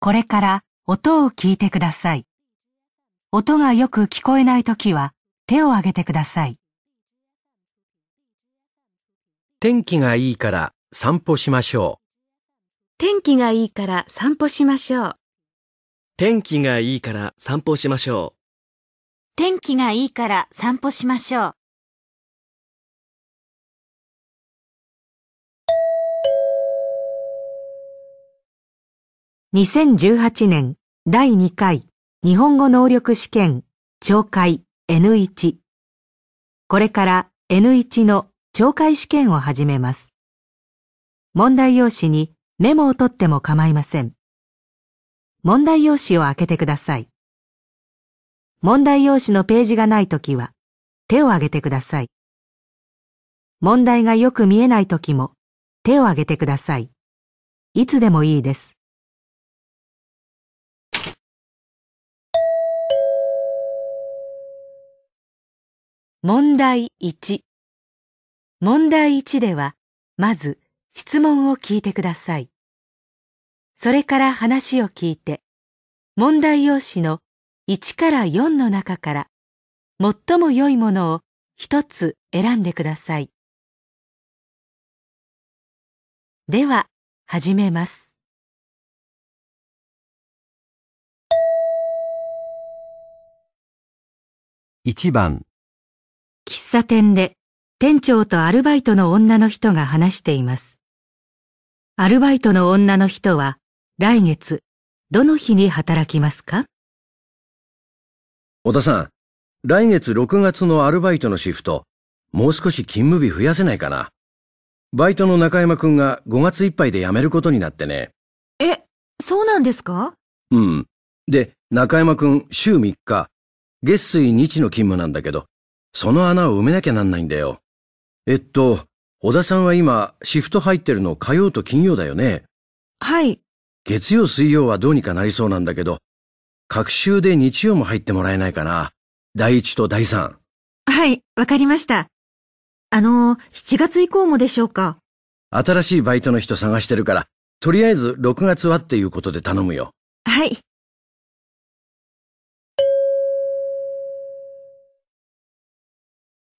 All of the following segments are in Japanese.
これから音を聞いてください。音がよく聞こえないときは手を挙げてください。天気がいいから散歩しましょう。天気がいいから散歩しましょう。天気がいいから散歩しましょ天気がいいから散歩しましょう。2018年第2回日本語能力試験懲戒 N1 これから N1 の懲戒試験を始めます。問題用紙にメモを取っても構いません。問題用紙を開けてください。問題用紙のページがないときは手を挙げてください。問題がよく見えないときも手を挙げてください。いつでもいいです。問題1問題1では、まず質問を聞いてください。それから話を聞いて、問題用紙の1から4の中から、最も良いものを一つ選んでください。では、始めます。1番、喫茶店で店長とアルバイトの女の人が話しています。アルバイトの女の人は来月どの日に働きますか？小田さん、来月6月のアルバイトのシフト、もう少し勤務日増やせないかな。バイトの中山くんが5月いっぱいで辞めることになってね。え、そうなんですか？うん。で、中山くん週3日、月水日の勤務なんだけど、その穴を埋めなきゃなんないんだよ。えっと、小田さんは今、シフト入ってるの火曜と金曜だよね。はい。月曜水曜はどうにかなりそうなんだけど、各週で日曜も入ってもらえないかな。第一と第三。はい、わかりました。あの、7月以降もでしょうか？新しいバイトの人探してるから、とりあえず6月はっていうことで頼むよ。はい。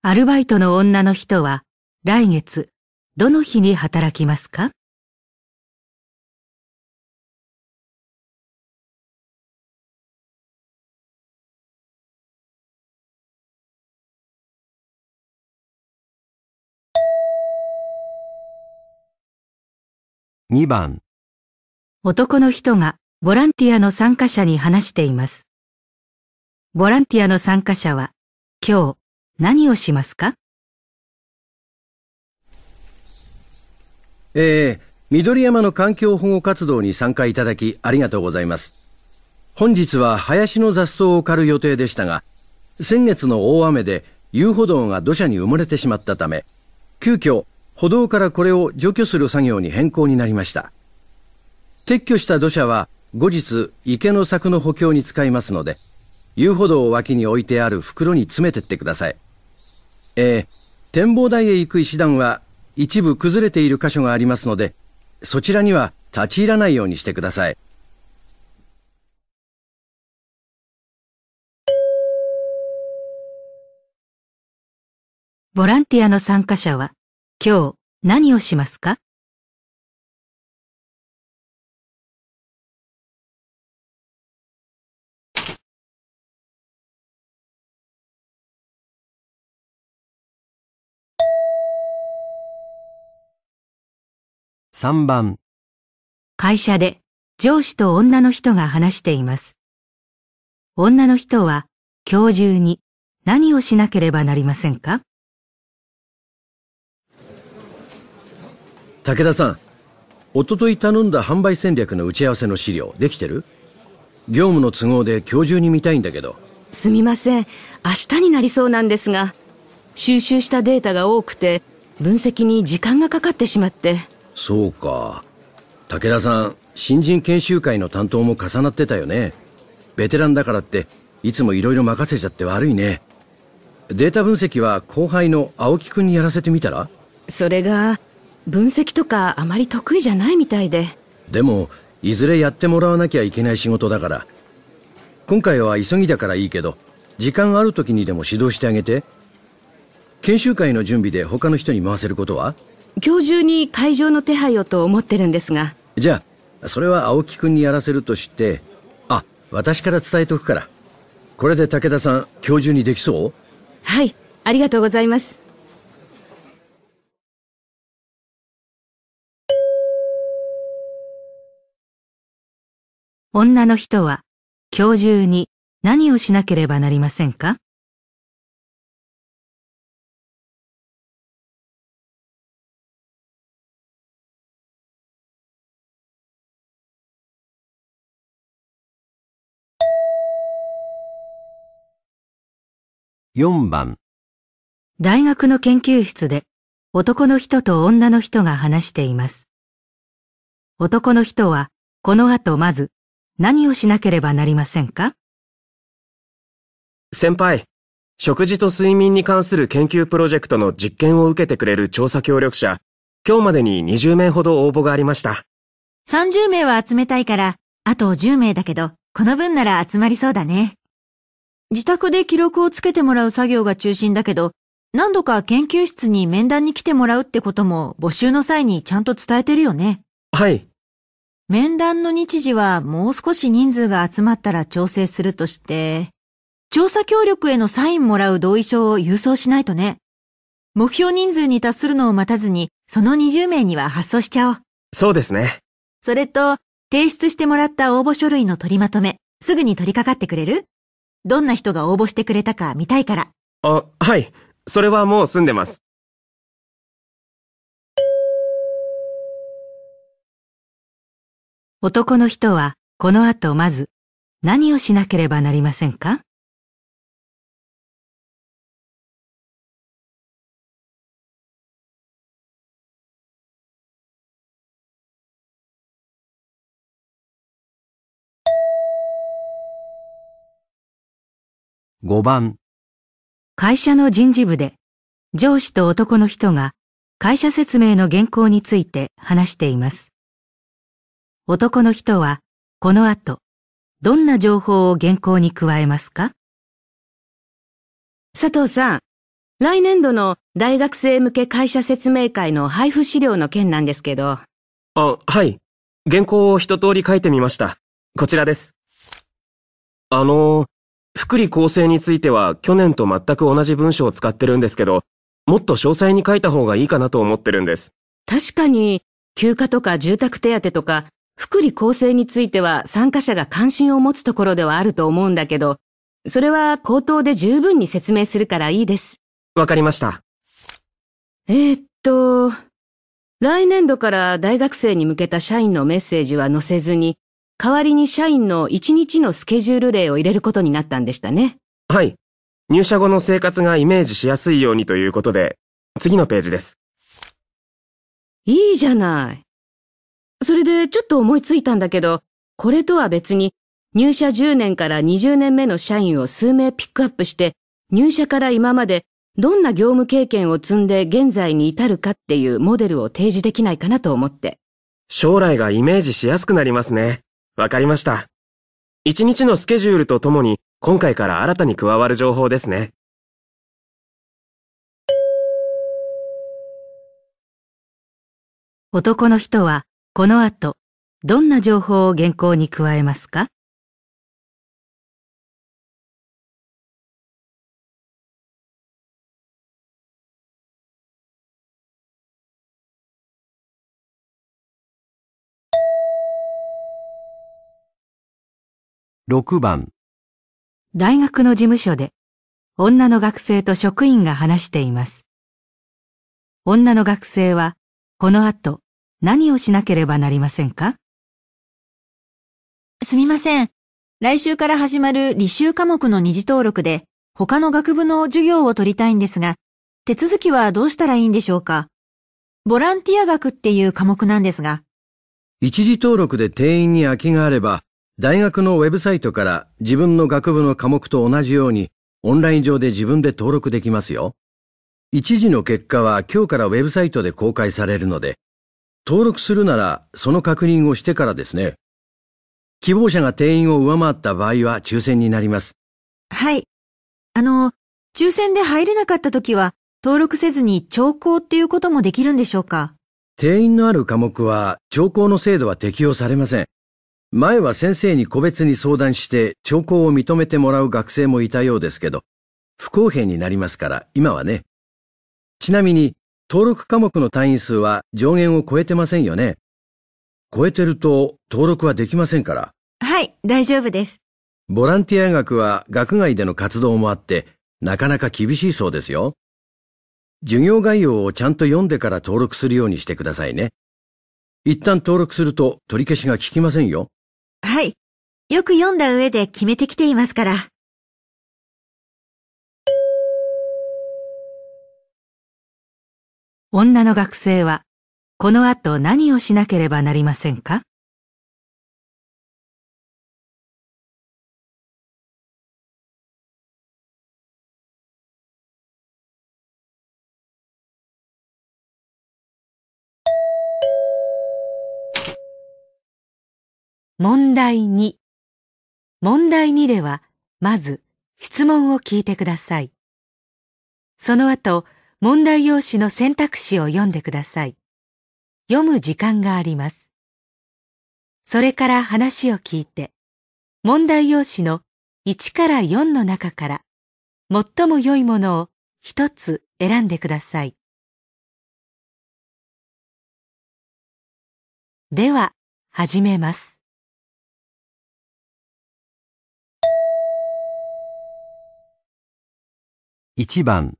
アルバイトの女の人は来月どの日に働きますか？2番、男の人がボランティアの参加者に話しています。ボランティアの参加者は今日何をしますか？えー、緑山の環境保護活動に参加いただきありがとうございます。本日は林の雑草を刈る予定でしたが、先月の大雨で遊歩道が土砂に埋もれてしまったため、急遽歩道からこれを除去する作業に変更になりました。撤去した土砂は後日池の柵の補強に使いますので、遊歩道を脇に置いてある袋に詰めてってください。えー、展望台へ行く石段は一部崩れている箇所がありますので、そちらには立ち入らないようにしてください。ボランティアの参加者は今日何をしますか？3番、会社で上司と女の人が話しています。女の人は今日中に何をしなければなりませんか？武田さん、おととい頼んだ販売戦略の打ち合わせの資料、できてる？業務の都合で今日中に見たいんだけど。すみません。明日になりそうなんですが、収集したデータが多くて、分析に時間がかかってしまって。そうか。武田さん、新人研修会の担当も重なってたよね。ベテランだからって、いつもいろいろ任せちゃって悪いね。データ分析は後輩の青木くんにやらせてみたら？それが、分析とかあまり得意じゃないみたいで。でも、いずれやってもらわなきゃいけない仕事だから。今回は急ぎだからいいけど、時間ある時にでも指導してあげて。研修会の準備で他の人に回せることは？今日中に会場の手配をと思ってるんですが。じゃあ、それは青木くんにやらせるとして、あ、私から伝えとくから。これで武田さん、今日中にできそう？はい、ありがとうございます。女の人は今日中に何をしなければなりませんか？4番大学の研究室で男の人と女の人が話しています。男の人はこの後まず何をしなければなりませんか？先輩、食事と睡眠に関する研究プロジェクトの実験を受けてくれる調査協力者、今日までに20名ほど応募がありました。30名は集めたいから、あと10名だけど、この分なら集まりそうだね。自宅で記録をつけてもらう作業が中心だけど、何度か研究室に面談に来てもらうってことも募集の際にちゃんと伝えてるよね。はい。面談の日時はもう少し人数が集まったら調整するとして、調査協力へのサインもらう同意書を郵送しないとね。目標人数に達するのを待たずに、その20名には発送しちゃおう。そうですね。それと、提出してもらった応募書類の取りまとめ、すぐに取り掛かってくれる？どんな人が応募してくれたか見たいから。あ、はい。それはもう済んでます。男の人はこの後まず何をしなければなりませんか？5番会社の人事部で上司と男の人が会社説明の原稿について話しています。男の人は、この後、どんな情報を原稿に加えますか？佐藤さん、来年度の大学生向け会社説明会の配布資料の件なんですけど。あ、はい。原稿を一通り書いてみました。こちらです。あの、福利厚生については去年と全く同じ文章を使ってるんですけど、もっと詳細に書いた方がいいかなと思ってるんです。確かに、休暇とか住宅手当とか福利厚生については参加者が関心を持つところではあると思うんだけど、それは口頭で十分に説明するからいいです。わかりました。えー、っと、来年度から大学生に向けた社員のメッセージは載せずに、代わりに社員の1日のスケジュール例を入れることになったんでしたね。はい。入社後の生活がイメージしやすいようにということで、次のページです。いいじゃない。それでちょっと思いついたんだけど、これとは別に入社10年から20年目の社員を数名ピックアップして、入社から今までどんな業務経験を積んで現在に至るかっていうモデルを提示できないかなと思って。将来がイメージしやすくなりますね。わかりました。一日のスケジュールとともに今回から新たに加わる情報ですね。男の人はこの後、どんな情報を原稿に加えますか？6番大学の事務所で女の学生と職員が話しています。女の学生はこの後何をしなければなりませんか？すみません。来週から始まる履修科目の二次登録で他の学部の授業を取りたいんですが、手続きはどうしたらいいんでしょうか？ボランティア学っていう科目なんですが。一時登録で定員に空きがあれば、大学のウェブサイトから自分の学部の科目と同じようにオンライン上で自分で登録できますよ。一時の結果は今日からウェブサイトで公開されるので、登録するならその確認をしてからですね。希望者が定員を上回った場合は抽選になります。はい。あの、抽選で入れなかった時は、登録せずに聴講っていうこともできるんでしょうか？定員のある科目は聴講の制度は適用されません。前は先生に個別に相談して聴講を認めてもらう学生もいたようですけど、不公平になりますから今はね。ちなみに登録科目の単位数は上限を超えてませんよね。超えてると登録はできませんから。はい、大丈夫です。ボランティア学は学外での活動もあって、なかなか厳しいそうですよ。授業概要をちゃんと読んでから登録するようにしてくださいね。一旦登録すると取り消しが効きませんよ。はい。よく読んだ上で決めてきていますから。女の学生は、この後何をしなければなりませんか？問題2問題2では、まず質問を聞いてください。その後、問題用紙の選択肢を読んでください。読む時間があります。それから話を聞いて、問題用紙の1から4の中から、最も良いものを一つ選んでください。では、始めます。1番、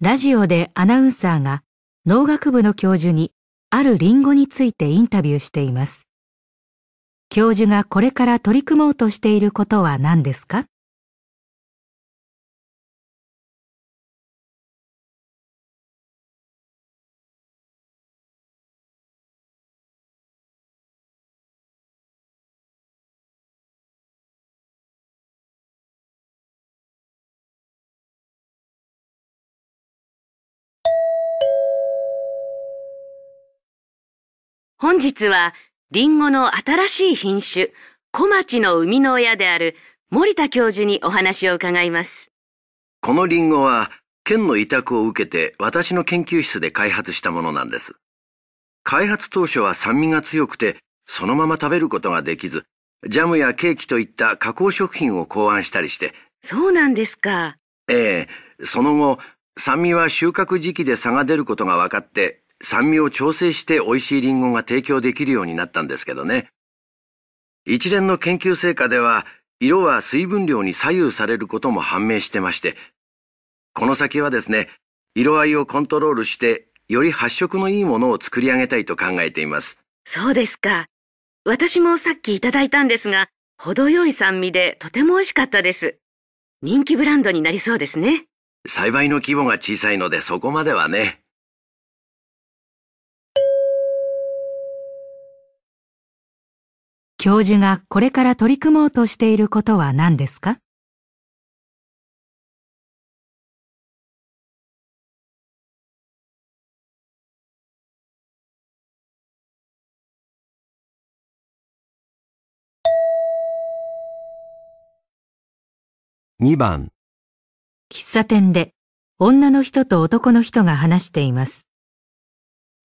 ラジオでアナウンサーが農学部の教授にあるリンゴについてインタビューしています。教授がこれから取り組もうとしていることは何ですか？本日は、リンゴの新しい品種、小町の生みの親である森田教授にお話を伺います。このリンゴは県の委託を受けて私の研究室で開発したものなんです。開発当初は酸味が強くてそのまま食べることができず、ジャムやケーキといった加工食品を考案したりして、そうなんですか。ええその後、酸味は収穫時期で差が出ることが分かって、酸味を調整して美味しいリンゴが提供できるようになったんですけどね。一連の研究成果では、色は水分量に左右されることも判明してまして、この先はですね、色合いをコントロールして、より発色のいいものを作り上げたいと考えています。そうですか。私もさっきいただいたんですが、程よい酸味でとても美味しかったです。人気ブランドになりそうですね。栽培の規模が小さいのでそこまではね。教授がこれから取り組もうとしていることは何ですか？2番、喫茶店で女の人と男の人が話しています。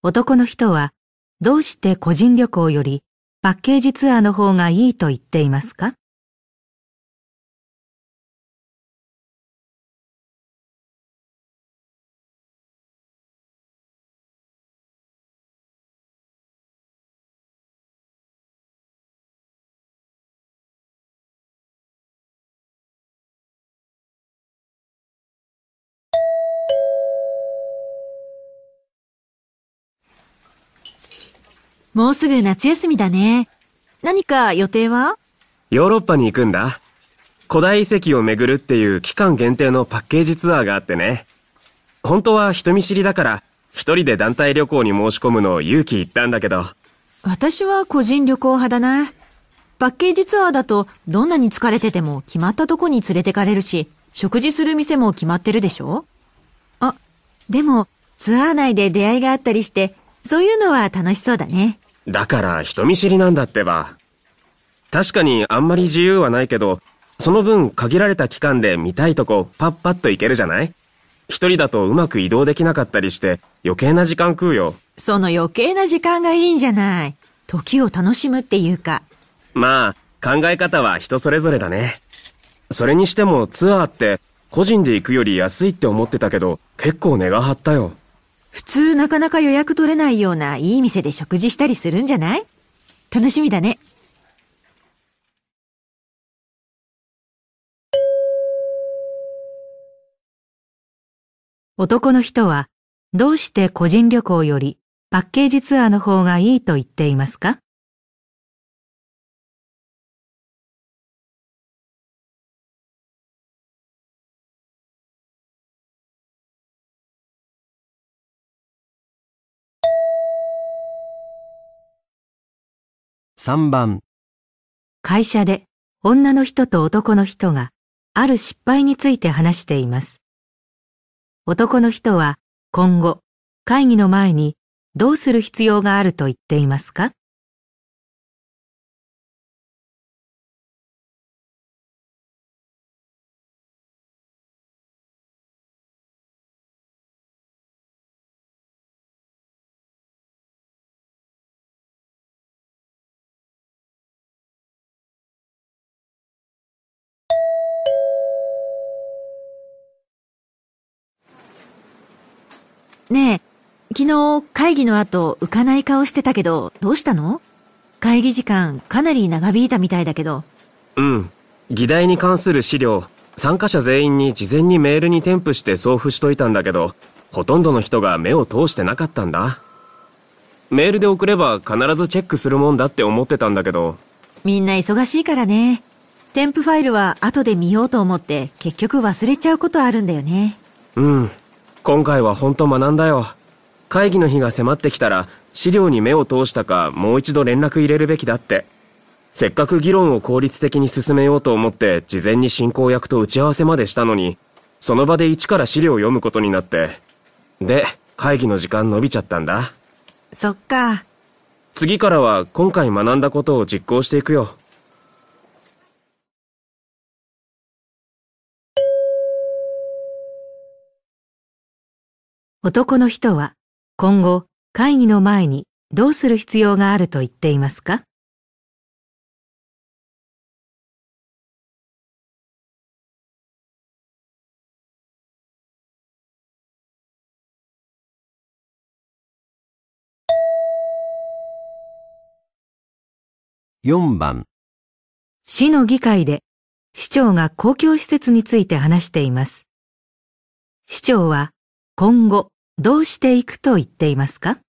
男の人はどうして個人旅行よりパッケージツアーの方がいいと言っていますか？もうすぐ夏休みだね。何か予定は？ヨーロッパに行くんだ。古代遺跡を巡るっていう期間限定のパッケージツアーがあってね。本当は人見知りだから、一人で団体旅行に申し込むのを勇気いったんだけど、私は個人旅行派だな。パッケージツアーだとどんなに疲れてても決まったとこに連れてかれるし、食事する店も決まってるでしょ？あ、でもツアー内で出会いがあったりして、そういうのは楽しそうだね。だから人見知りなんだってば。確かにあんまり自由はないけど、その分限られた期間で見たいとこパッパッと行けるじゃない？一人だとうまく移動できなかったりして余計な時間食うよ。その余計な時間がいいんじゃない？時を楽しむっていうか。まあ、考え方は人それぞれだね。それにしてもツアーって個人で行くより安いって思ってたけど結構値が張ったよ。普通なかなか予約取れないようないい店で食事したりするんじゃない？楽しみだね。男の人はどうして個人旅行よりパッケージツアーの方がいいと言っていますか？3番、会社で女の人と男の人がある失敗について話しています。男の人は今後会議の前にどうする必要があると言っていますか？ねえ、昨日会議の後浮かない顔してたけど、どうしたの？会議時間かなり長引いたみたいだけど。うん。議題に関する資料、参加者全員に事前にメールに添付して送付しといたんだけど、ほとんどの人が目を通してなかったんだ。メールで送れば必ずチェックするもんだって思ってたんだけど、みんな忙しいからね。添付ファイルは後で見ようと思って結局忘れちゃうことあるんだよね。うん。今回は本当学んだよ。会議の日が迫ってきたら、資料に目を通したかもう一度連絡入れるべきだって。せっかく議論を効率的に進めようと思って事前に進行役と打ち合わせまでしたのに、その場で一から資料を読むことになって。で、会議の時間伸びちゃったんだ。そっか。次からは今回学んだことを実行していくよ。男の人は今後会議の前にどうする必要があると言っていますか？4番、市の議会で市長が公共施設について話しています。市長は今後どうしていくと言っていますか？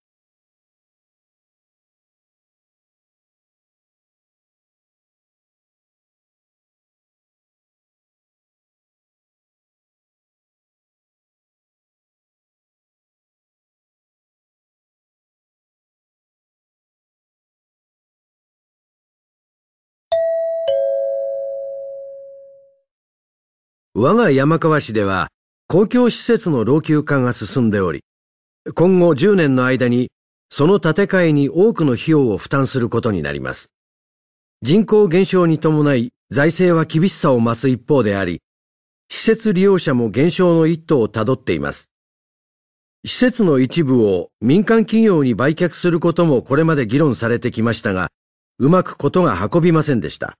我が山川市では公共施設の老朽化が進んでおり、今後10年の間にその建て替えに多くの費用を負担することになります。人口減少に伴い財政は厳しさを増す一方であり、施設利用者も減少の一途をたどっています。施設の一部を民間企業に売却することもこれまで議論されてきましたが、うまくことが運びませんでした。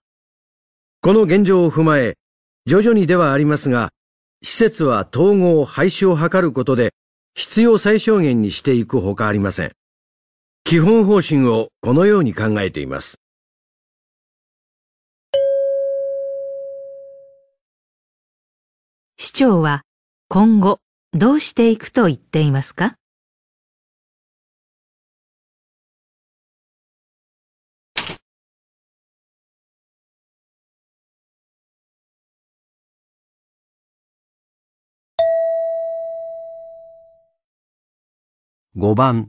この現状を踏まえ、徐々にではありますが、施設は統合廃止を図ることで必要最小限にしていくほかありません。基本方針をこのように考えています。市長は今後どうしていくと言っていますか？5番、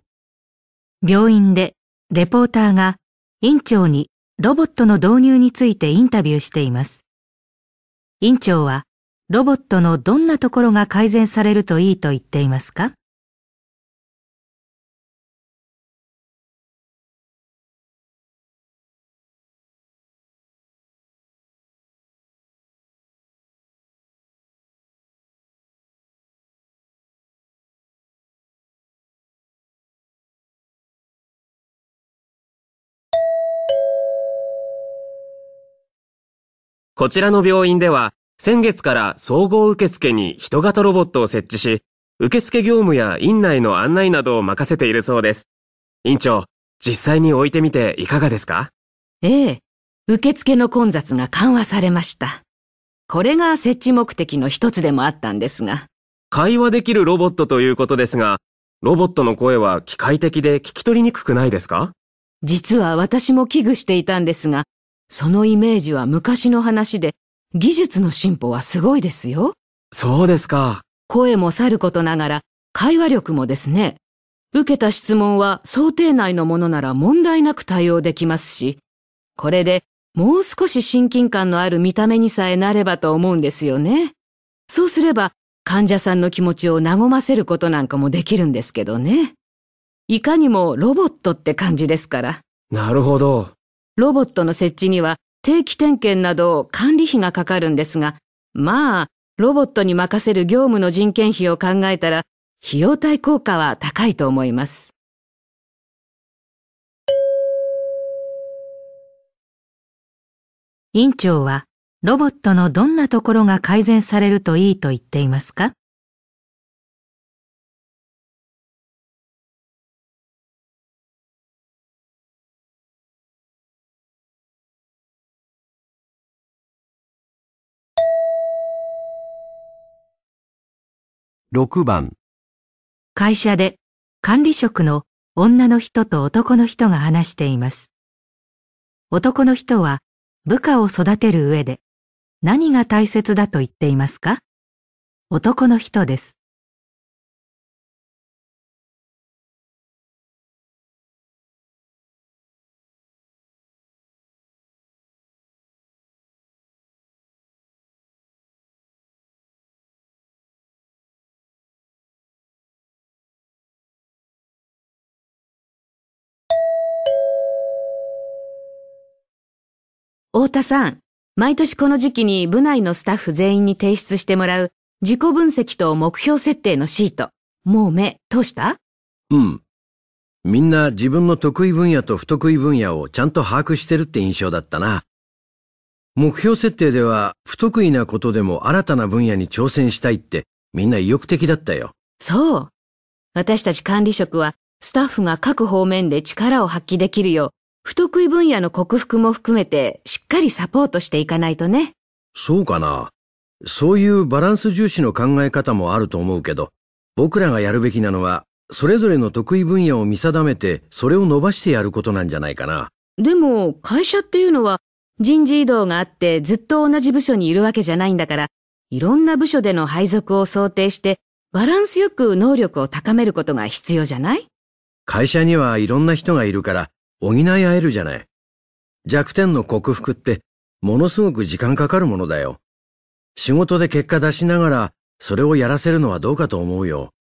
病院でレポーターが院長にロボットの導入についてインタビューしています。院長はロボットのどんなところが改善されるといいと言っていますか？こちらの病院では、先月から総合受付に人型ロボットを設置し、受付業務や院内の案内などを任せているそうです。院長、実際に置いてみていかがですか？ええ、受付の混雑が緩和されました。これが設置目的の一つでもあったんですが。会話できるロボットということですが、ロボットの声は機械的で聞き取りにくくないですか？実は私も危惧していたんですが、そのイメージは昔の話で、技術の進歩はすごいですよ。そうですか。声もさることながら、会話力もですね。受けた質問は想定内のものなら問題なく対応できますし、これでもう少し親近感のある見た目にさえなればと思うんですよね。そうすれば患者さんの気持ちを和ませることなんかもできるんですけどね。いかにもロボットって感じですから。なるほど。ロボットの設置には定期点検など管理費がかかるんですが、まあ、ロボットに任せる業務の人件費を考えたら、費用対効果は高いと思います。院長は、ロボットのどんなところが改善されるといいと言っていますか？6番会社で管理職の女の人と男の人が話しています。男の人は部下を育てる上で何が大切だと言っていますか？男の人です。太田さん、毎年この時期に部内のスタッフ全員に提出してもらう自己分析と目標設定のシート。もう目通した？うん。みんな自分の得意分野と不得意分野をちゃんと把握してるって印象だったな。目標設定では不得意なことでも新たな分野に挑戦したいってみんな意欲的だったよ。そう。私たち管理職はスタッフが各方面で力を発揮できるよう不得意分野の克服も含めてしっかりサポートしていかないとね。そうかな。そういうバランス重視の考え方もあると思うけど、僕らがやるべきなのは、それぞれの得意分野を見定めて、それを伸ばしてやることなんじゃないかな。でも、会社っていうのは、人事異動があってずっと同じ部署にいるわけじゃないんだから、いろんな部署での配属を想定して、バランスよく能力を高めることが必要じゃない？会社にはいろんな人がいるから、補い合えるじゃない。弱点の克服ってものすごく時間かかるものだよ。仕事で結果出しながらそれをやらせるのはどうかと思うよ。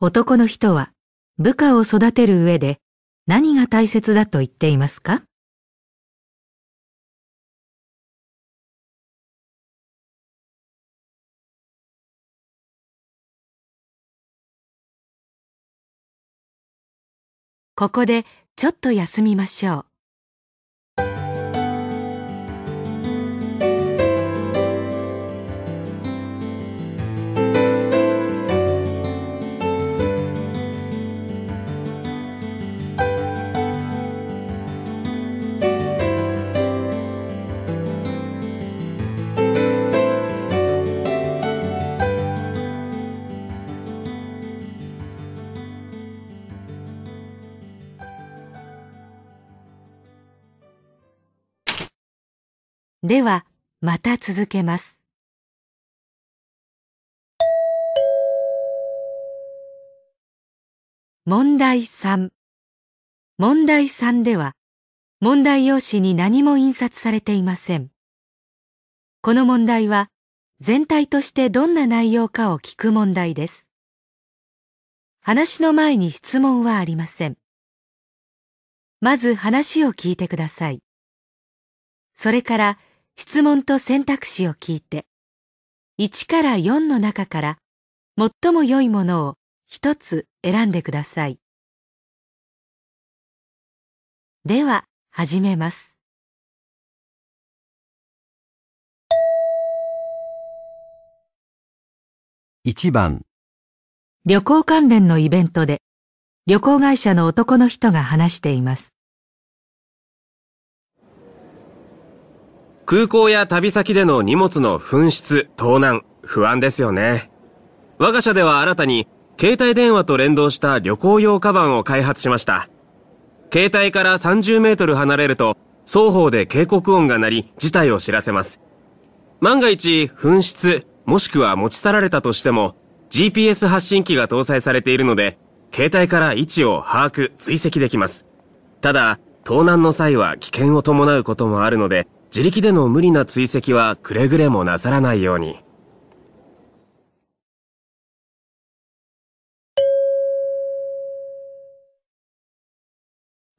男の人は部下を育てる上で何が大切だと言っていますか？ここでちょっと休みましょう。では、また続けます。問題3問題3では、問題用紙に何も印刷されていません。この問題は、全体としてどんな内容かを聞く問題です。話の前に質問はありません。まず話を聞いてください。それから、質問と選択肢を聞いて、1から4の中から最も良いものを一つ選んでください。では、始めます。1番、旅行関連のイベントで、旅行会社の男の人が話しています。空港や旅先での荷物の紛失、盗難、不安ですよね。我が社では新たに、携帯電話と連動した旅行用カバンを開発しました。携帯から30メートル離れると、双方で警告音が鳴り、事態を知らせます。万が一、紛失、もしくは持ち去られたとしても、GPS 発信機が搭載されているので、携帯から位置を把握、追跡できます。ただ、盗難の際は危険を伴うこともあるので、自力での無理な追跡はくれぐれもなさらないように。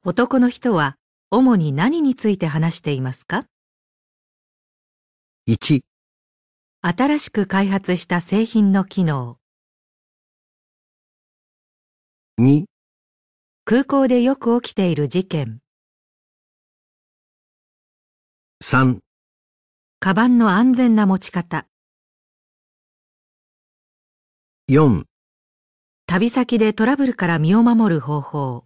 男の人は、主に何について話していますか？1、新しく開発した製品の機能、2、空港でよく起きている事件、3、カバンの安全な持ち方、4、旅先でトラブルから身を守る方法、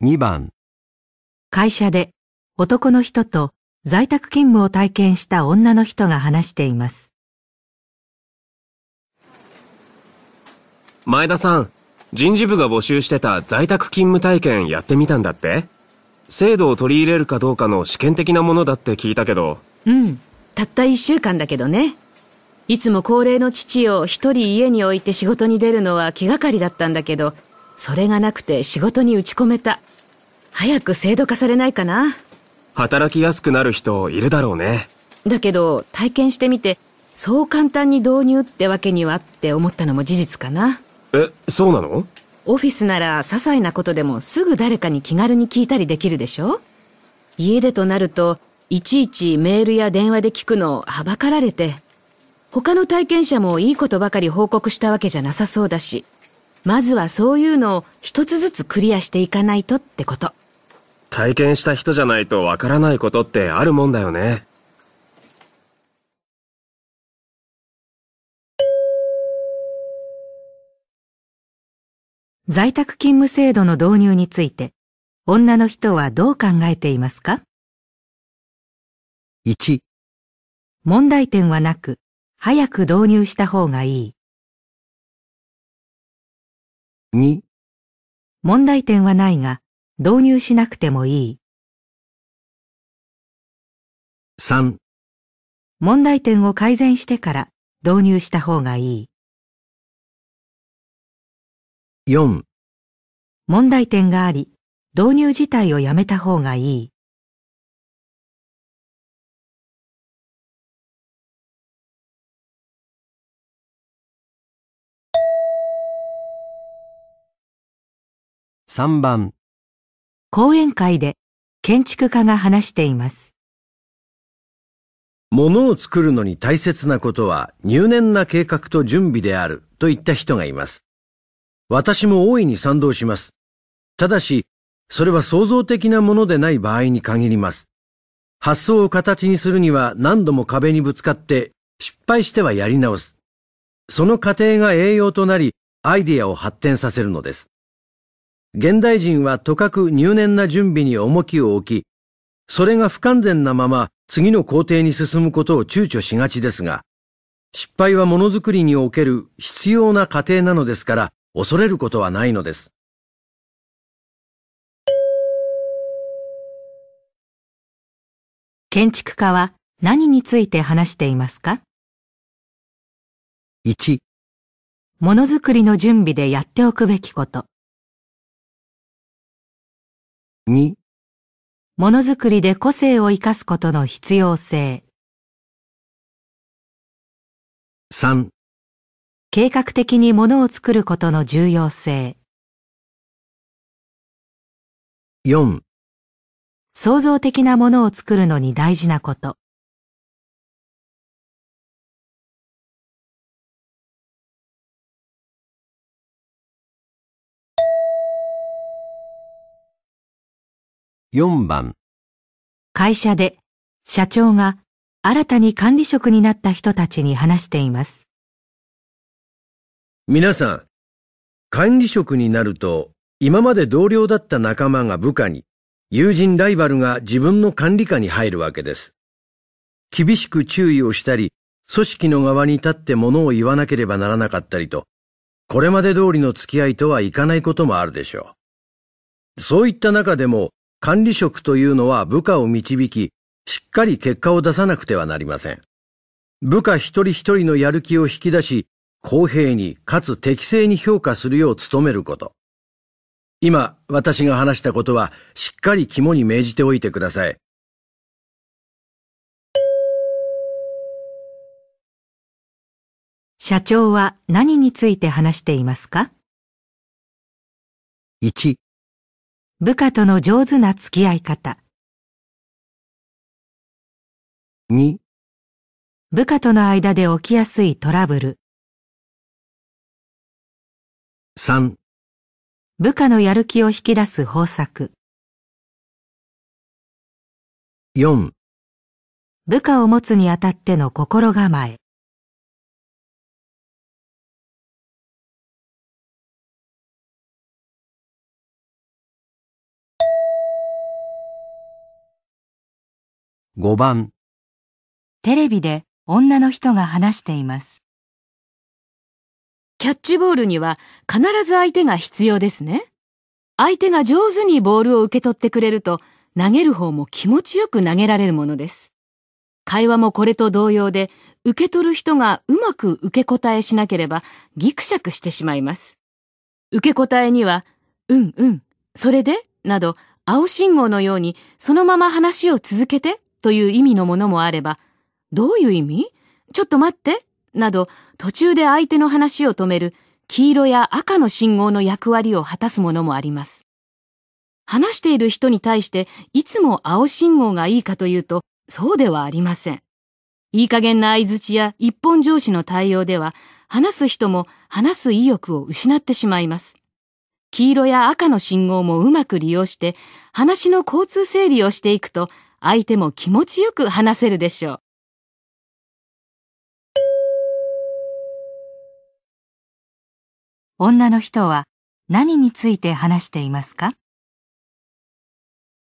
2番、会社で男の人と在宅勤務を体験した女の人が話しています。前田さん、人事部が募集してた在宅勤務体験やってみたんだって？制度を取り入れるかどうかの試験的なものだって聞いたけど、うん。たった一週間だけどね。いつも高齢の父を一人家に置いて仕事に出るのは気がかりだったんだけど、それがなくて仕事に打ち込めた。早く制度化されないかな。働きやすくなる人いるだろうね。だけど、体験してみて、そう簡単に導入ってわけにはって思ったのも事実かな。え、そうなの？オフィスなら些細なことでもすぐ誰かに気軽に聞いたりできるでしょ？家でとなると、いちいちメールや電話で聞くのをはばかられて、他の体験者もいいことばかり報告したわけじゃなさそうだし、まずはそういうのを一つずつクリアしていかないとってこと。体験した人じゃないとわからないことってあるもんだよね。在宅勤務制度の導入について、女の人はどう考えていますか？1、問題点はなく、早く導入した方がいい。2、問題点はないが、導入しなくてもいい。3、問題点を改善してから導入した方がいい。4、問題点があり、導入自体をやめた方がいい。3番、講演会で建築家が話しています。物を作るのに大切なことは入念な計画と準備であるといった人がいます。私も大いに賛同します。ただし、それは創造的なものでない場合に限ります。発想を形にするには何度も壁にぶつかって失敗してはやり直す。その過程が栄養となりアイデアを発展させるのです。現代人はとかく入念な準備に重きを置き、それが不完全なまま次の工程に進むことを躊躇しがちですが、失敗はものづくりにおける必要な過程なのですから恐れることはないのです。建築家は何について話していますか？1、ものづくりの準備でやっておくべきこと。2、ものづくりで個性を生かすことの必要性。3、計画的にものを作ることの重要性。4創造的なものを作るのに大事なこと。4番会社で社長が新たに管理職になった人たちに話しています。皆さん、管理職になると、今まで同僚だった仲間が部下に、友人ライバルが自分の管理下に入るわけです。厳しく注意をしたり、組織の側に立って物を言わなければならなかったりと、これまで通りの付き合いとはいかないこともあるでしょう。そういった中でも、管理職というのは部下を導き、しっかり結果を出さなくてはなりません。部下一人一人のやる気を引き出し、公平にかつ適正に評価するよう努めること。今、私が話したことは、しっかり肝に銘じておいてください。社長は何について話していますか？1、部下との上手な付き合い方。2、部下との間で起きやすいトラブル。3、部下のやる気を引き出す方策。4、部下を持つにあたっての心構え。5番、テレビで女の人が話しています。キャッチボールには必ず相手が必要ですね。相手が上手にボールを受け取ってくれると投げる方も気持ちよく投げられるものです。会話もこれと同様で受け取る人がうまく受け答えしなければギクシャクしてしまいます。受け答えには、うんうん、それでなど青信号のようにそのまま話を続けてという意味のものもあれば、どういう意味？ちょっと待ってなど途中で相手の話を止める黄色や赤の信号の役割を果たすものもあります。話している人に対していつも青信号がいいかというとそうではありません。いい加減な相槌や一本上司の対応では話す人も話す意欲を失ってしまいます。黄色や赤の信号もうまく利用して話の交通整理をしていくと相手も気持ちよく話せるでしょう。女の人は何について話していますか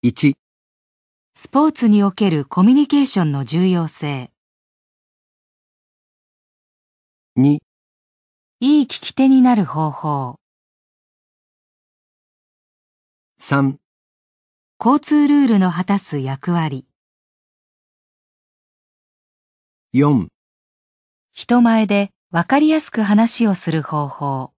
？1、スポーツにおけるコミュニケーションの重要性。2、いい聞き手になる方法。3、交通ルールの果たす役割。4、人前でわかりやすく話をする方法。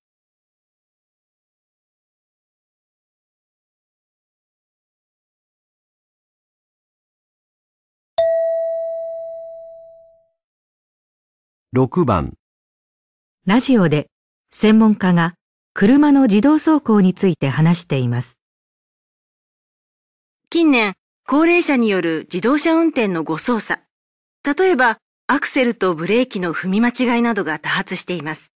6番、ラジオで専門家が車の自動走行について話しています。近年、高齢者による自動車運転の誤操作。例えば、アクセルとブレーキの踏み間違いなどが多発しています。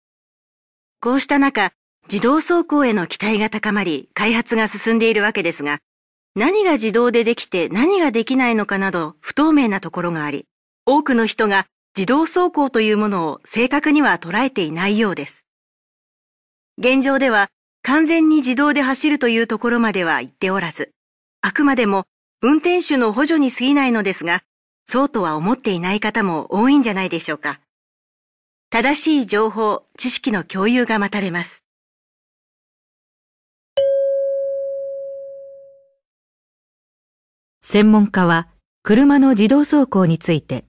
こうした中、自動走行への期待が高まり、開発が進んでいるわけですが、何が自動でできて何ができないのかなど不透明なところがあり、多くの人が自動走行というものを正確には捉えていないようです。現状では完全に自動で走るというところまでは言っておらず、あくまでも運転手の補助に過ぎないのですが、そうとは思っていない方も多いんじゃないでしょうか。正しい情報、知識の共有が待たれます。専門家は車の自動走行について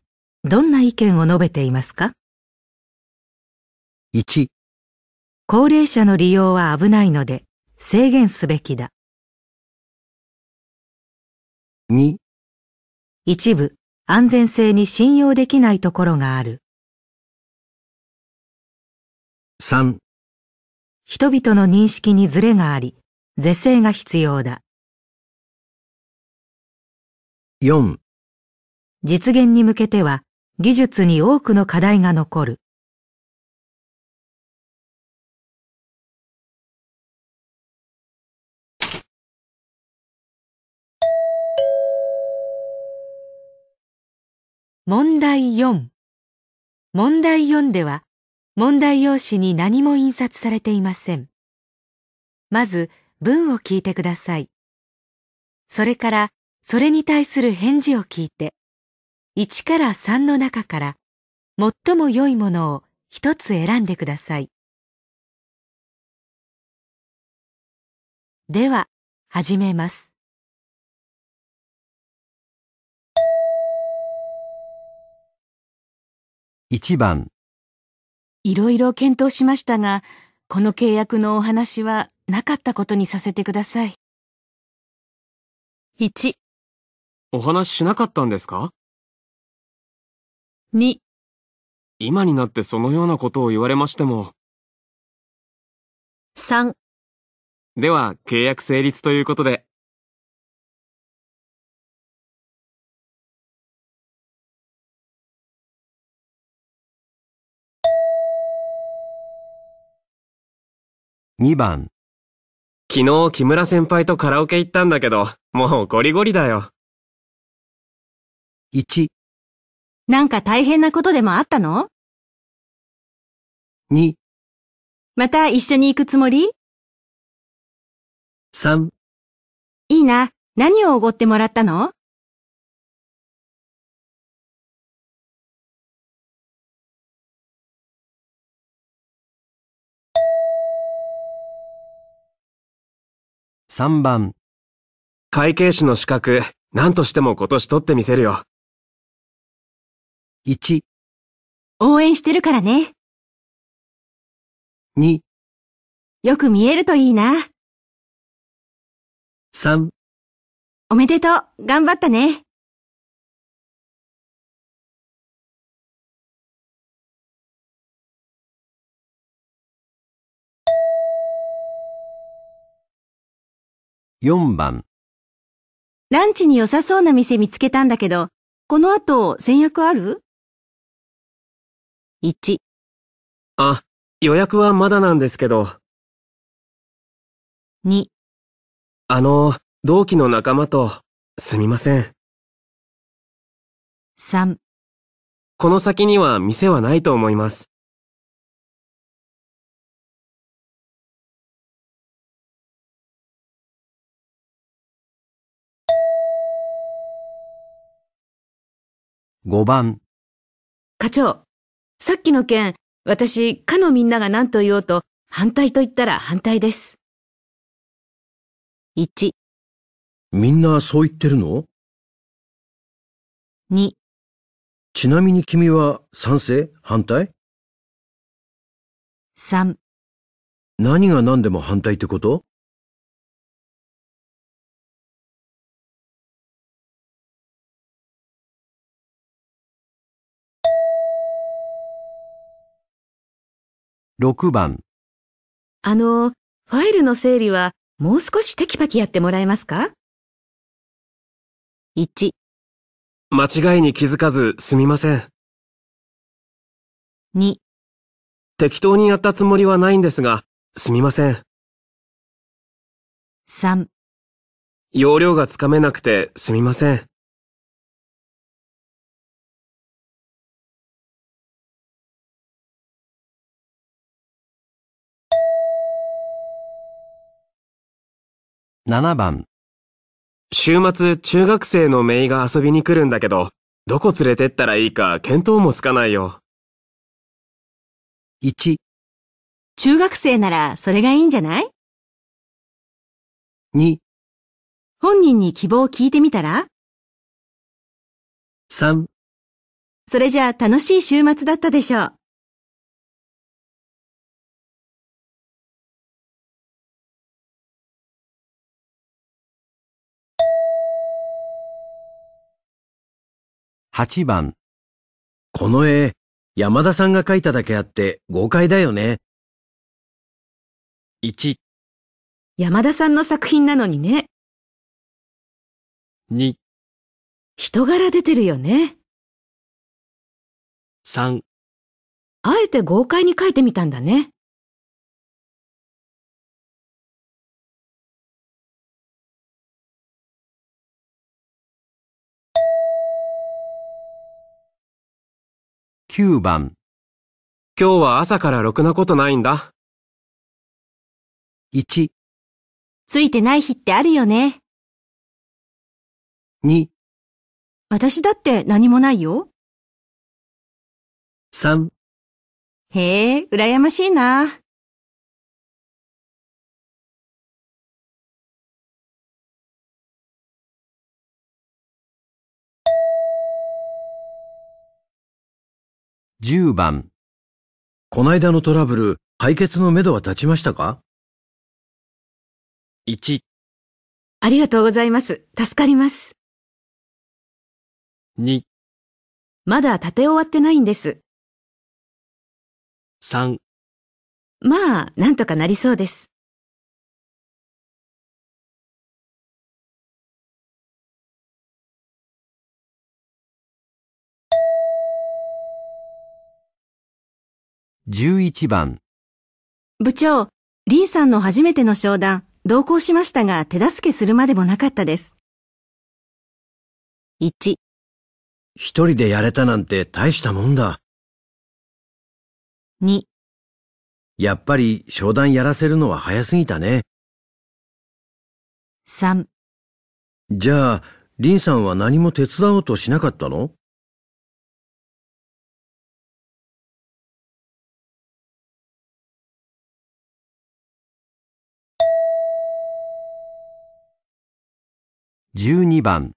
どんな意見を述べていますか？1、高齢者の利用は危ないので制限すべきだ。2、一部安全性に信用できないところがある。3、人々の認識にズレがあり、是正が必要だ。4実現に向けては技術に多くの課題が残る。問題4。問題4では、問題用紙に何も印刷されていません。まず、文を聞いてください。それから、それに対する返事を聞いて、1から3の中から最も良いものを一つ選んでください。では始めます。1番、いろいろ検討しましたが、この契約のお話はなかったことにさせてください。1、お話ししなかったんですか？2、今になってそのようなことを言われましても。3では、契約成立ということで。2番、昨日木村先輩とカラオケ行ったんだけど、もうゴリゴリだよ。1、なんか大変なことでもあったの？2、また一緒に行くつもり？3、いいな。何をおごってもらったの？3番、会計士の資格、何としても今年取ってみせるよ。1、応援してるからね。2、よく見えるといいな。3おめでとう。頑張ったね。4番、ランチに良さそうな店見つけたんだけど、この後先約ある？1、あ、予約はまだなんですけど、2、あの、同期の仲間と、すみません。3この先には店はないと思います。5番、課長、さっきの件、私、課のみんなが何と言おうと、反対と言ったら反対です。1、みんなそう言ってるの？2、ちなみに君は賛成？反対？3何が何でも反対ってこと？6番、あの、ファイルの整理は、もう少しテキパキやってもらえますか？1、間違いに気づかずすみません。2、適当にやったつもりはないんですが、すみません。3容量がつかめなくてすみません。7番、週末中学生のメイが遊びに来るんだけど、どこ連れてったらいいか見当もつかないよ。1、中学生ならそれがいいんじゃない？2、本人に希望を聞いてみたら？3それじゃあ楽しい週末だったでしょう。8番。この絵、山田さんが描いただけあって豪快だよね。1、山田さんの作品なのにね、2、人柄出てるよね。3あえて豪快に書いてみたんだね。9番、今日は朝からろくなことないんだ。1、ついてない日ってあるよね。2、私だって何もないよ。3、へえ、羨ましいな。10番。こないだのトラブル、解決のめどは立ちましたか？1、ありがとうございます。助かります。2、まだ立て終わってないんです。3まあ、なんとかなりそうです。11番。部長、リンさんの初めての商談、同行しましたが手助けするまでもなかったです。1、一人でやれたなんて大したもんだ。2、やっぱり商談やらせるのは早すぎたね。3、じゃあ、リンさんは何も手伝おうとしなかったの？12番。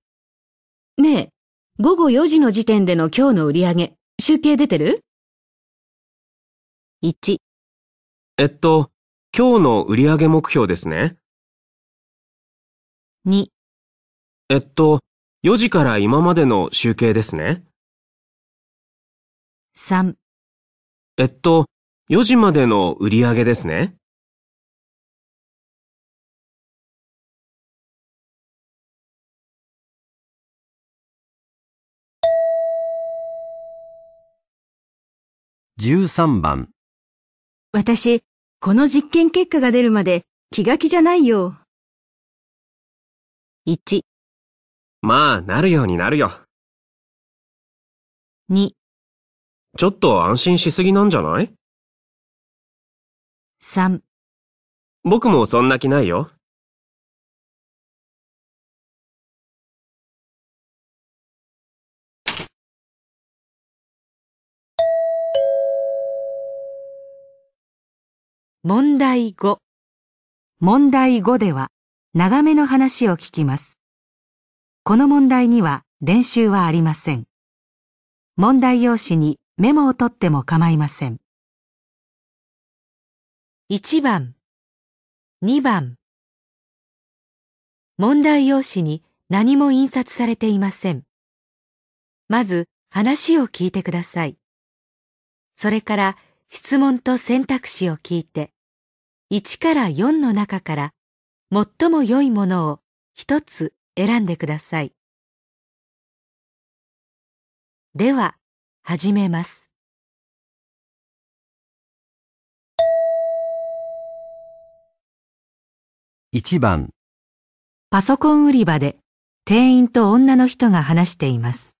ねえ、午後4時の時点での今日の売り上げ、集計出てる？1、えっと、今日の売上目標ですね。2、えっと、4時から今までの集計ですね。3、えっと、4時までの売上ですね。13番。私、この実験結果が出るまで気が気じゃないよ。1、まあ、なるようになるよ。2、ちょっと安心しすぎなんじゃない？3、僕もそんな気ないよ。問題5。問題5では、長めの話を聞きます。この問題には練習はありません。問題用紙にメモを取っても構いません。1番、2番。問題用紙に何も印刷されていません。まず話を聞いてください。それから質問と選択肢を聞いて、1から4の中から最も良いものを一つ選んでください。では、始めます。1番。パソコン売り場で店員と女の人が話しています。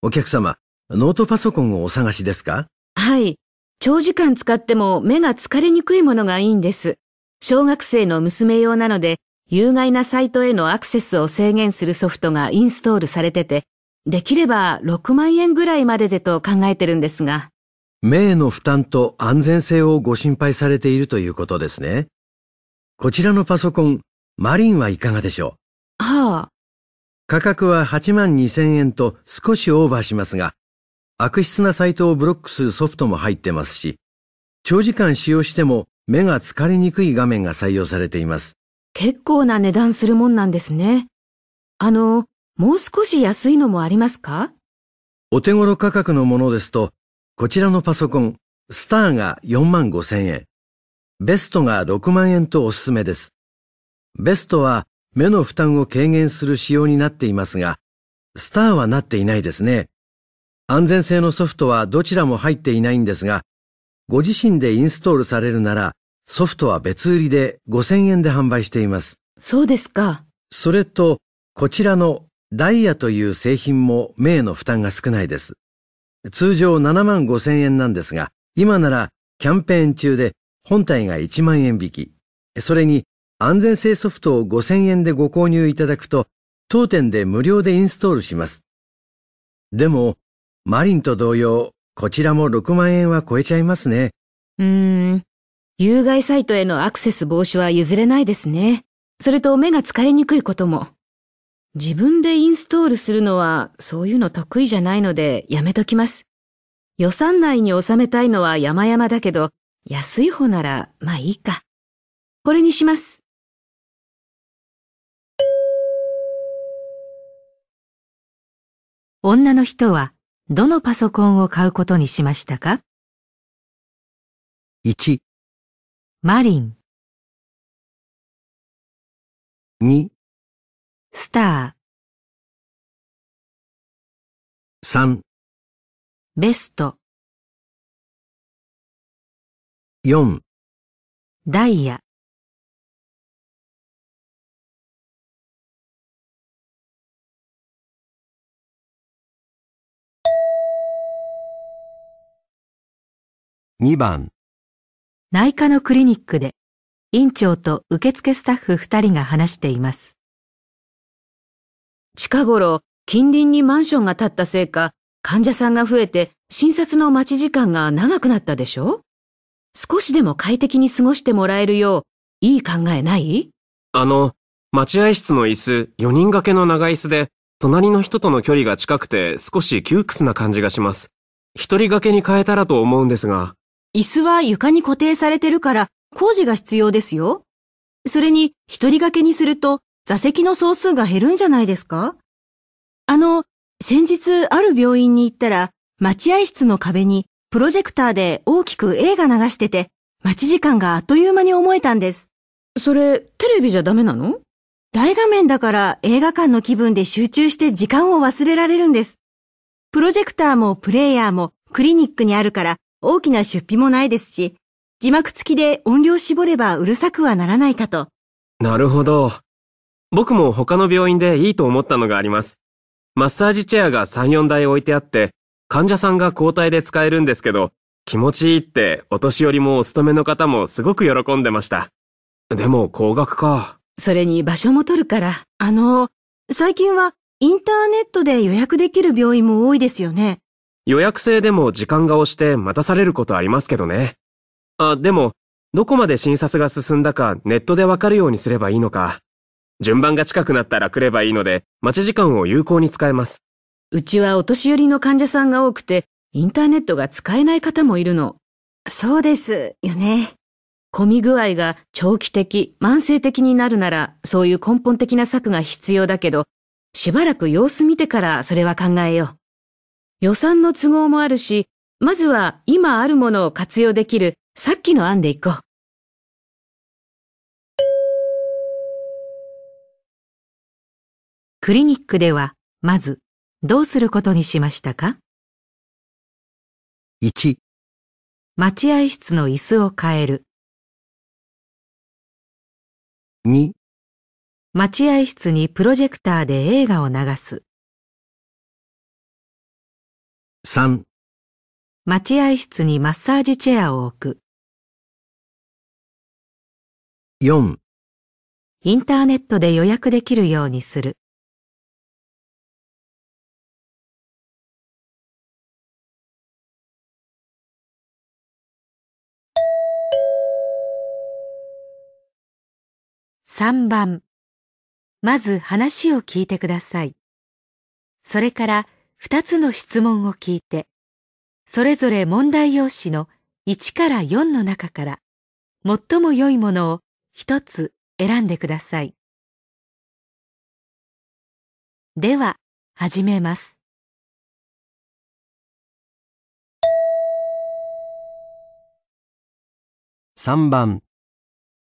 お客様、ノートパソコンをお探しですか？はい。長時間使っても目が疲れにくいものがいいんです。小学生の娘用なので、有害なサイトへのアクセスを制限するソフトがインストールされてて、できれば6万円ぐらいまででと考えてるんですが。目への負担と安全性をご心配されているということですね。こちらのパソコン、マリンはいかがでしょう？はあ、価格は8万2千円と少しオーバーしますが、悪質なサイトをブロックするソフトも入ってますし、長時間使用しても目が疲れにくい画面が採用されています。結構な値段するもんなんですね。あの、もう少し安いのもありますか？お手頃価格のものですと、こちらのパソコン、スターが4万5千円、ベストが6万円とおすすめです。ベストは目の負担を軽減する仕様になっていますが、スターはなっていないですね。安全性のソフトはどちらも入っていないんですが、ご自身でインストールされるなら、ソフトは別売りで5000円で販売しています。そうですか。それと、こちらのダイヤという製品も目への負担が少ないです。通常7万5千円なんですが、今ならキャンペーン中で本体が1万円引き。それに安全性ソフトを5千円でご購入いただくと、当店で無料でインストールします。でも、マリンと同様、こちらも6万円は超えちゃいますね。うーん。有害サイトへのアクセス防止は譲れないですね。それと目が疲れにくいことも。自分でインストールするのはそういうの得意じゃないのでやめときます。予算内に収めたいのは山々だけど、安い方ならまあいいか。これにします。女の人はどのパソコンを買うことにしましたか ?1、マリン、2、スタ3、ー、ベスト、4、ダイヤ、2番、内科のクリニックで院長と受付スタッフ2人が話しています。近頃、近隣にマンションが建ったせいか、患者さんが増えて診察の待ち時間が長くなったでしょ？少しでも快適に過ごしてもらえるよう、いい考えない？あの、待合室の椅子、4人掛けの長椅子で、隣の人との距離が近くて少し窮屈な感じがします。一人掛けに変えたらと思うんですが。椅子は床に固定されてるから工事が必要ですよ。それに一人掛けにすると座席の総数が減るんじゃないですか？あの、先日ある病院に行ったら待合室の壁にプロジェクターで大きく映画流してて待ち時間があっという間に思えたんです。それ、テレビじゃダメなの？大画面だから映画館の気分で集中して時間を忘れられるんです。プロジェクターもプレイヤーもクリニックにあるから大きな出費もないですし、字幕付きで音量絞ればうるさくはならないかと。なるほど。僕も他の病院でいいと思ったのがあります。マッサージチェアが3、4台置いてあって、患者さんが交代で使えるんですけど、気持ちいいってお年寄りもお勤めの方もすごく喜んでました。でも高額か。それに場所も取るから。あの、最近はインターネットで予約できる病院も多いですよね。予約制でも時間が押して待たされることありますけどね。あ、でも、どこまで診察が進んだかネットでわかるようにすればいいのか。順番が近くなったら来ればいいので、待ち時間を有効に使えます。うちはお年寄りの患者さんが多くて、インターネットが使えない方もいるの。そうですよね。混み具合が長期的、慢性的になるなら、そういう根本的な策が必要だけど、しばらく様子見てからそれは考えよう。予算の都合もあるし、まずは今あるものを活用できるさっきの案でいこう。クリニックでは、まず、どうすることにしましたか？1、待合室の椅子を変える。2、待合室にプロジェクターで映画を流す。3、待合室にマッサージチェアを置く。4、インターネットで予約できるようにする。3番。まず話を聞いてください。それから2つの質問を聞いて、それぞれ問題用紙の1から4の中から最も良いものを1つ選んでください。では、始めます。3番、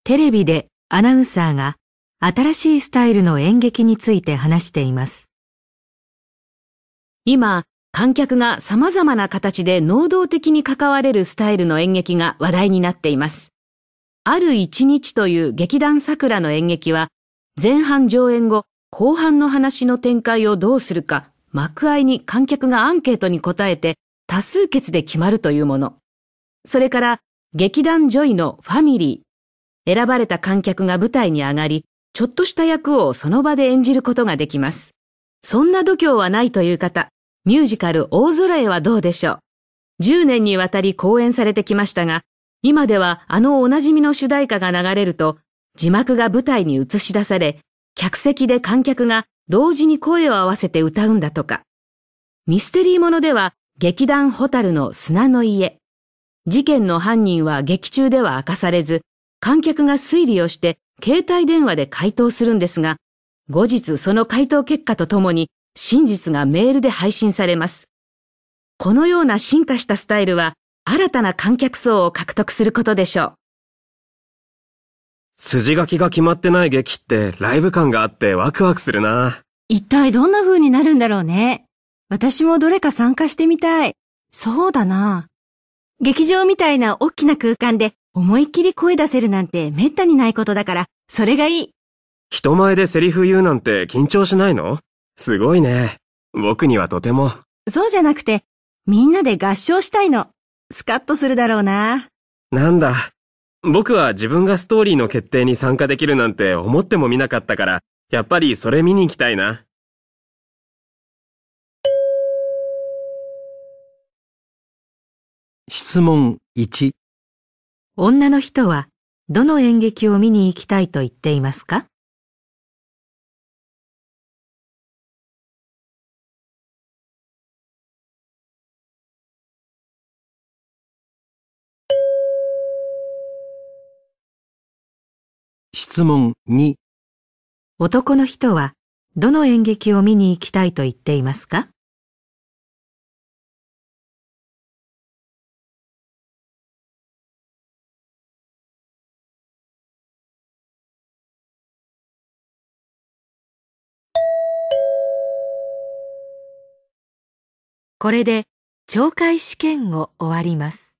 テレビでアナウンサーが新しいスタイルの演劇について話しています。今、観客が様々な形で能動的に関われるスタイルの演劇が話題になっています。ある一日という劇団桜の演劇は、前半上演後、後半の話の展開をどうするか、幕間に観客がアンケートに答えて、多数決で決まるというもの。それから劇団ジョイのファミリー。選ばれた観客が舞台に上がり、ちょっとした役をその場で演じることができます。そんな度胸はないという方、ミュージカル大空へはどうでしょう。10年にわたり公演されてきましたが、今ではあのおなじみの主題歌が流れると、字幕が舞台に映し出され、客席で観客が同時に声を合わせて歌うんだとか。ミステリーものでは劇団ホタルの砂の家。事件の犯人は劇中では明かされず、観客が推理をして携帯電話で回答するんですが、後日その回答結果とともに真実がメールで配信されます。このような進化したスタイルは新たな観客層を獲得することでしょう。筋書きが決まってない劇ってライブ感があってワクワクするな。一体どんな風になるんだろうね。私もどれか参加してみたい。そうだな。劇場みたいな大きな空間で思いっきり声出せるなんて滅多にないことだから、それがいい。人前でセリフ言うなんて緊張しないの？すごいね。僕にはとても。そうじゃなくて、みんなで合唱したいの。スカッとするだろうな。なんだ。僕は自分がストーリーの決定に参加できるなんて思ってもみなかったから、やっぱりそれ見に行きたいな。質問1女の人はどの演劇を見に行きたいと言っていますか？質問2男の人はどの演劇を見に行きたいと言っていますか？これで懲戒試験を終わります。